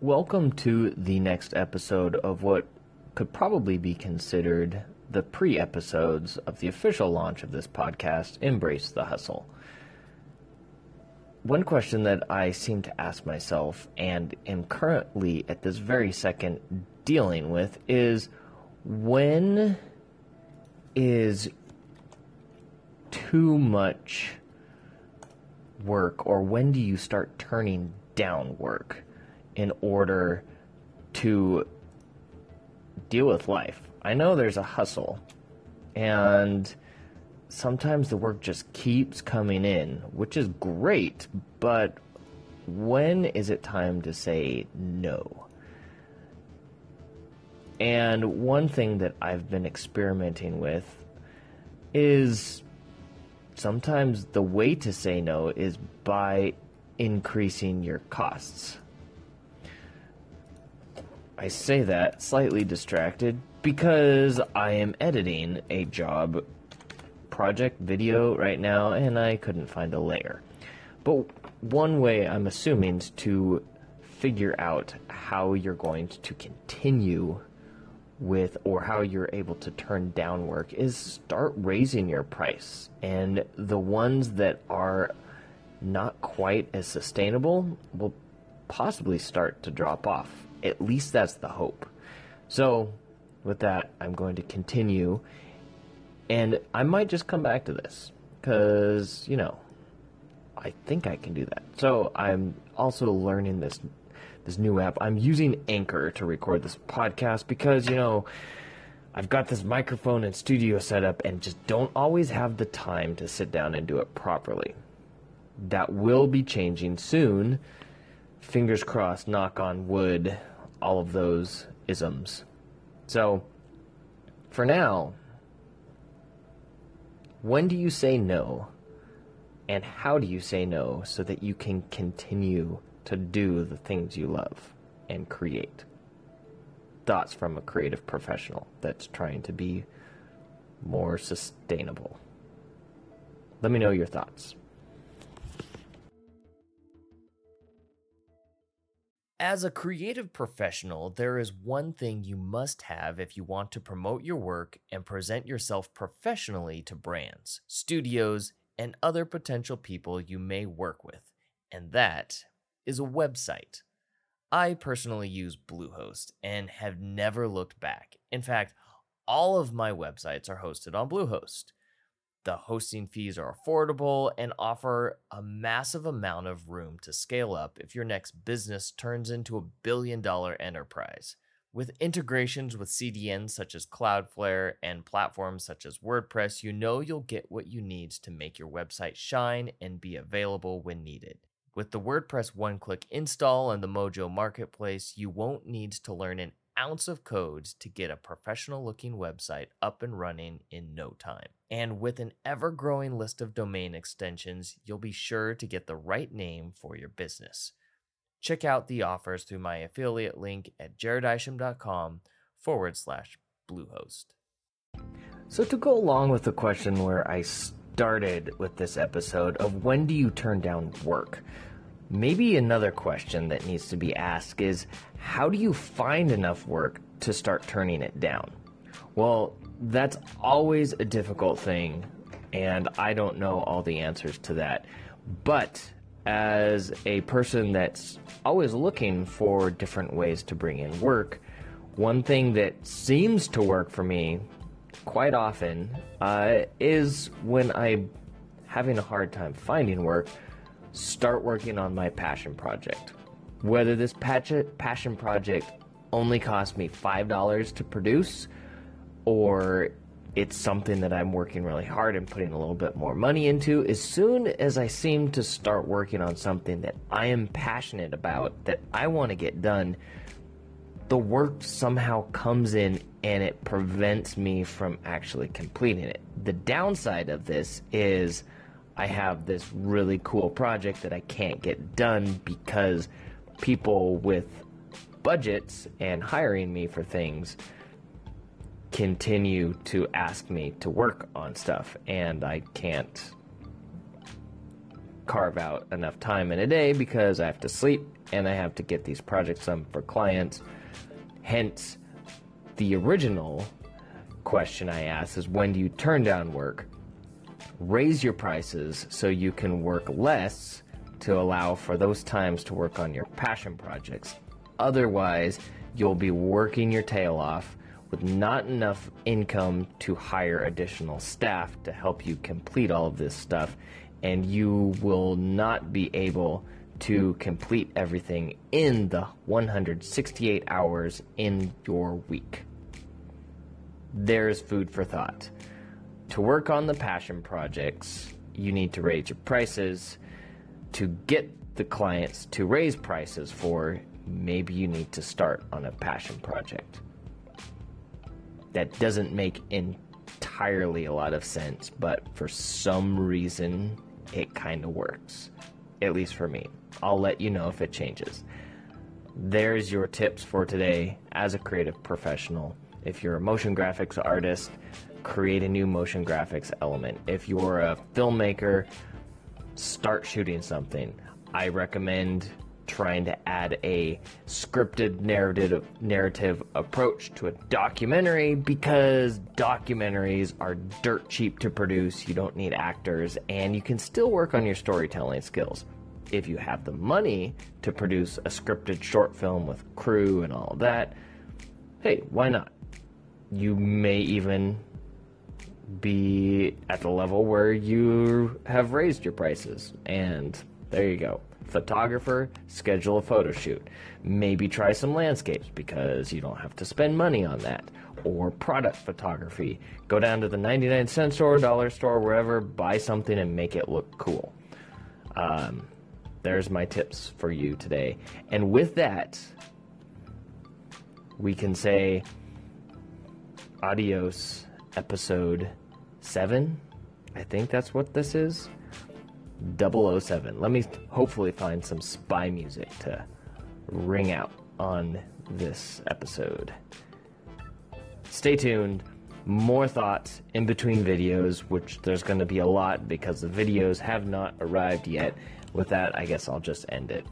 Welcome to the next episode of what could probably be considered the pre episodes of the official launch of this podcast, Embrace the Hustle. One question that I seem to ask myself and am currently at this very second dealing with is when is too much work or when do you start turning down work? In order to deal with life. I know there's a hustle, and sometimes the work just keeps coming in, which is great, but when is it time to say no? And one thing that I've been experimenting with is sometimes the way to say no is by increasing your costs. I say that slightly distracted because I am editing a job project video right now and I couldn't find a layer. But one way I'm assuming is to figure out how you're going to continue with or how you're able to turn down work is start raising your price. And the ones that are not quite as sustainable will possibly start to drop off at least that's the hope. So, with that, I'm going to continue, and I might just come back to this because you know, I think I can do that. So I'm also learning this this new app. I'm using Anchor to record this podcast because you know. I've got this microphone and studio set up and just don't always have the time to sit down and do it properly. That will be changing soon. Fingers crossed, knock on wood all of those isms. So, for now, when do you say no? And how do you say no so that you can continue to do the things you love and create? Thoughts from a creative professional that's trying to be more sustainable. Let me know your thoughts. As a creative professional, there is one thing you must have if you want to promote your work and present yourself professionally to brands, studios, and other potential people you may work with, and that is a website. I personally use Bluehost and have never looked back. In fact, all of my websites are hosted on Bluehost. The hosting fees are affordable and offer a massive amount of room to scale up if your next business turns into a billion dollar enterprise. With integrations with CDNs such as Cloudflare and platforms such as WordPress, you know you'll get what you need to make your website shine and be available when needed. With the WordPress one click install and the Mojo Marketplace, you won't need to learn an ounce of code to get a professional looking website up and running in no time. And with an ever growing list of domain extensions, you'll be sure to get the right name for your business. Check out the offers through my affiliate link at jaredisham.com forward slash Bluehost. So, to go along with the question where I started with this episode of when do you turn down work? Maybe another question that needs to be asked is how do you find enough work to start turning it down? Well, that's always a difficult thing, and I don't know all the answers to that. But as a person that's always looking for different ways to bring in work, one thing that seems to work for me quite often uh, is when I'm having a hard time finding work start working on my passion project. Whether this passion project only costs me $5 to produce or it's something that I'm working really hard and putting a little bit more money into, as soon as I seem to start working on something that I am passionate about, that I want to get done, the work somehow comes in and it prevents me from actually completing it. The downside of this is I have this really cool project that I can't get done because people with budgets and hiring me for things continue to ask me to work on stuff and I can't carve out enough time in a day because I have to sleep and I have to get these projects done for clients. Hence, the original question I asked is when do you turn down work? Raise your prices so you can work less to allow for those times to work on your passion projects. Otherwise, you'll be working your tail off with not enough income to hire additional staff to help you complete all of this stuff, and you will not be able to complete everything in the 168 hours in your week. There's food for thought. To work on the passion projects, you need to raise your prices. To get the clients to raise prices for, maybe you need to start on a passion project. That doesn't make entirely a lot of sense, but for some reason, it kind of works. At least for me. I'll let you know if it changes. There's your tips for today as a creative professional. If you're a motion graphics artist, create a new motion graphics element. If you're a filmmaker, start shooting something. I recommend trying to add a scripted narrative narrative approach to a documentary because documentaries are dirt cheap to produce. You don't need actors and you can still work on your storytelling skills. If you have the money to produce a scripted short film with crew and all of that, hey, why not? You may even be at the level where you have raised your prices and there you go photographer, schedule a photo shoot. Maybe try some landscapes because you don't have to spend money on that. Or product photography. Go down to the 99 cent store, dollar store, wherever, buy something and make it look cool. Um, there's my tips for you today. And with that, we can say adios, episode 7. I think that's what this is. 007. Let me hopefully find some spy music to ring out on this episode. Stay tuned. More thoughts in between videos, which there's going to be a lot because the videos have not arrived yet. With that, I guess I'll just end it.